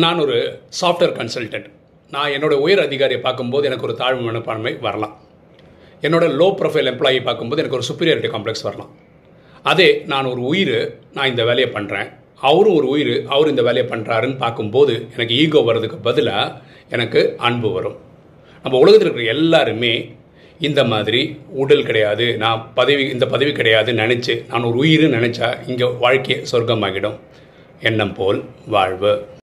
நான் ஒரு software consultant நான் என்னோட உயர் அதிகாரியை பார்க்கும்போது எனக்கு ஒரு தாழ்வு மனப்பான்மை வரலாம். என்னோட லோ ப்ரொஃபைல் எம்ப்ளாயி பார்க்கும்போது எனக்கு ஒரு சுப்பீரியாரிட்டி காம்ப்ளெக்ஸ் வரலாம். அதே நான் ஒரு உயிர் நான் இந்த வேலையை பண்ணுறேன் அவரும் ஒரு உயிர் அவர் இந்த வேலையை பண்ணுறாருன்னு பார்க்கும்போது எனக்கு ஈகோ வர்றதுக்கு பதிலாக எனக்கு அன்பு வரும். நம்ம உலகத்தில் இருக்கிற எல்லாருமே இந்த மாதிரி உடல் கிடையாது நான் பதவி இந்த பதவி கிடையாதுன்னு நினச்சி நான் ஒரு உயிர்னு நினச்சா இங்கே வாழ்க்கையை சொர்க்கமாகிடும். எண்ணம் போல் வாழ்வு.